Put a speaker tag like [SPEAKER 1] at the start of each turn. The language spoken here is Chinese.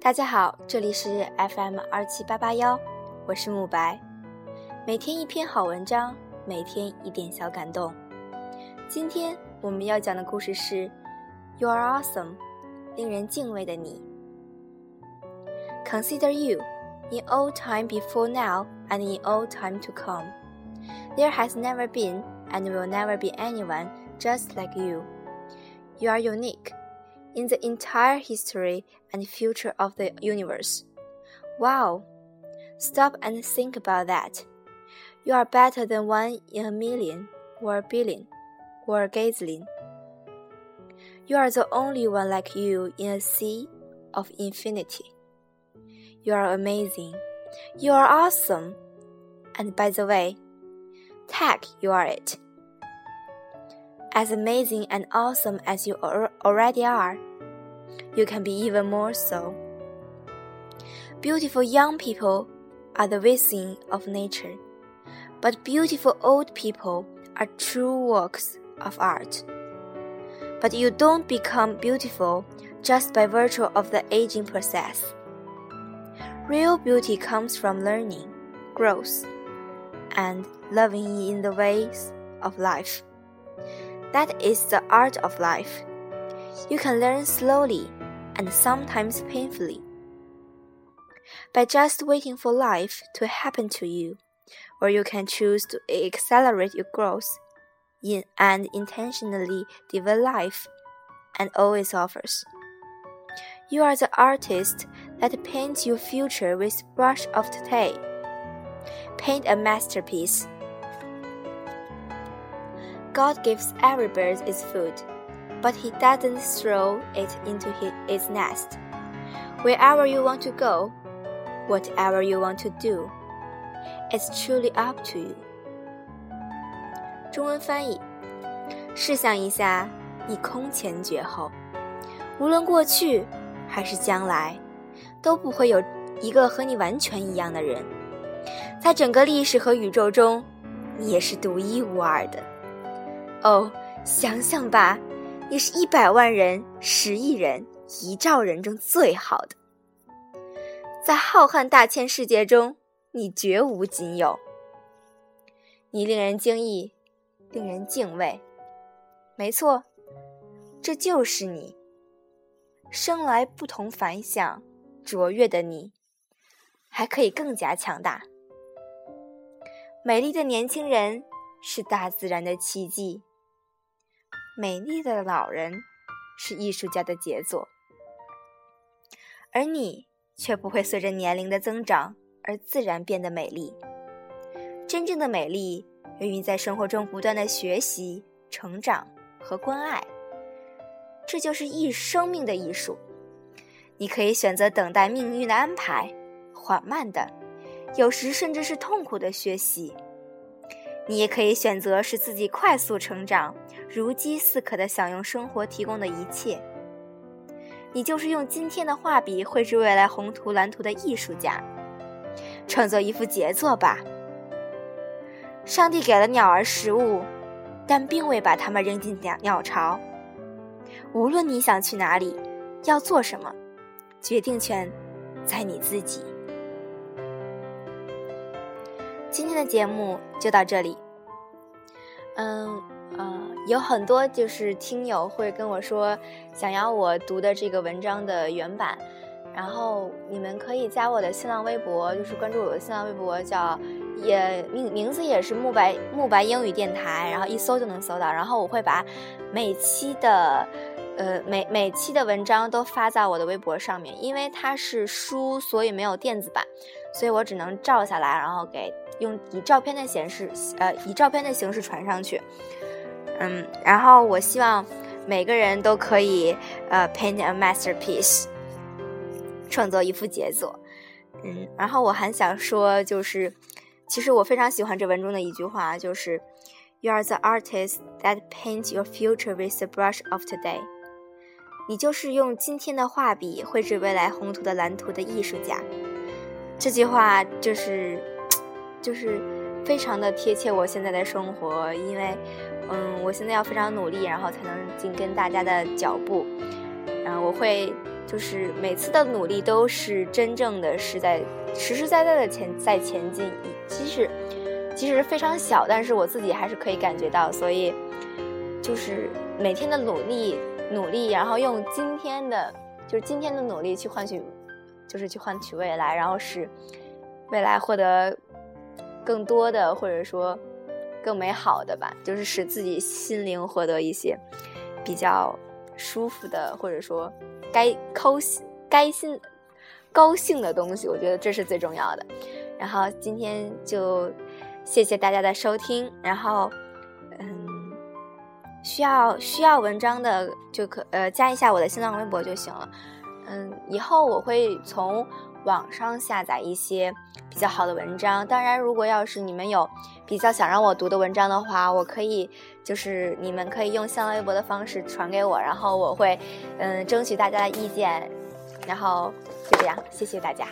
[SPEAKER 1] 大家好，这里是 FM 二七八八幺，我是慕白。每天一篇好文章，每天一点小感动。今天我们要讲的故事是 “You are awesome”，令人敬畏的你。Consider you in all time before now and in all time to come. There has never been and will never be anyone just like you. You are unique in the entire history and future of the universe. Wow! Stop and think about that. You are better than one in a million, or a billion, or a gazillion. You are the only one like you in a sea of infinity. You are amazing. You are awesome. And by the way, tag you are it. As amazing and awesome as you already are, you can be even more so. Beautiful young people are the wisdom of nature, but beautiful old people are true works of art. But you don't become beautiful just by virtue of the aging process. Real beauty comes from learning, growth, and loving in the ways of life. That is the art of life. You can learn slowly and sometimes painfully. By just waiting for life to happen to you, or you can choose to accelerate your growth and intentionally develop life and always offers. You are the artist that paints your future with brush of today. Paint a masterpiece. God gives every bird its food but he doesn't throw it into his nest. Wherever you want to go, whatever you want to do, it's truly up to you. 中文翻译：试想一下，你空前绝后，无论过去还是将来，都不会有一个和你完全一样的人。在整个历史和宇宙中，你也是独一无二的。哦，想想吧。你是一百万人、十亿人、一兆人中最好的，在浩瀚大千世界中，你绝无仅有。你令人惊异，令人敬畏。没错，这就是你。生来不同凡响、卓越的你，还可以更加强大。美丽的年轻人是大自然的奇迹。美丽的老人是艺术家的杰作，而你却不会随着年龄的增长而自然变得美丽。真正的美丽源于在生活中不断的学习、成长和关爱。这就是艺生命的艺术。你可以选择等待命运的安排，缓慢的，有时甚至是痛苦的学习。你也可以选择使自己快速成长，如饥似渴地享用生活提供的一切。你就是用今天的画笔绘制未来宏图蓝图的艺术家，创作一幅杰作吧。上帝给了鸟儿食物，但并未把它们扔进鸟鸟巢。无论你想去哪里，要做什么，决定权在你自己。的节目就到这里。嗯呃，有很多就是听友会跟我说，想要我读的这个文章的原版，然后你们可以加我的新浪微博，就是关注我的新浪微博，叫也名名字也是慕白慕白英语电台，然后一搜就能搜到。然后我会把每期的呃每每期的文章都发在我的微博上面，因为它是书，所以没有电子版，所以我只能照下来，然后给。用以照片的形式，呃，以照片的形式传上去，嗯，然后我希望每个人都可以，呃，paint a masterpiece，创作一幅杰作，嗯，然后我还想说，就是，其实我非常喜欢这文中的一句话，就是，You are the artist that paints your future with the brush of today，你就是用今天的画笔绘制未来宏图的蓝图的艺术家，这句话就是。就是非常的贴切我现在的生活，因为，嗯，我现在要非常努力，然后才能紧跟大家的脚步。然后我会就是每次的努力都是真正的是在实实在在的前在前进，即使即使非常小，但是我自己还是可以感觉到。所以就是每天的努力努力，然后用今天的就是今天的努力去换取，就是去换取未来，然后使未来获得更多的或者说。更美好的吧，就是使自己心灵获得一些比较舒服的，或者说该高兴、该心、高兴的东西。我觉得这是最重要的。然后今天就谢谢大家的收听。然后，嗯，需要需要文章的就可呃加一下我的新浪微博就行了。嗯，以后我会从。网上下载一些比较好的文章，当然，如果要是你们有比较想让我读的文章的话，我可以就是你们可以用新浪微博的方式传给我，然后我会嗯争取大家的意见，然后就这样，谢谢大家。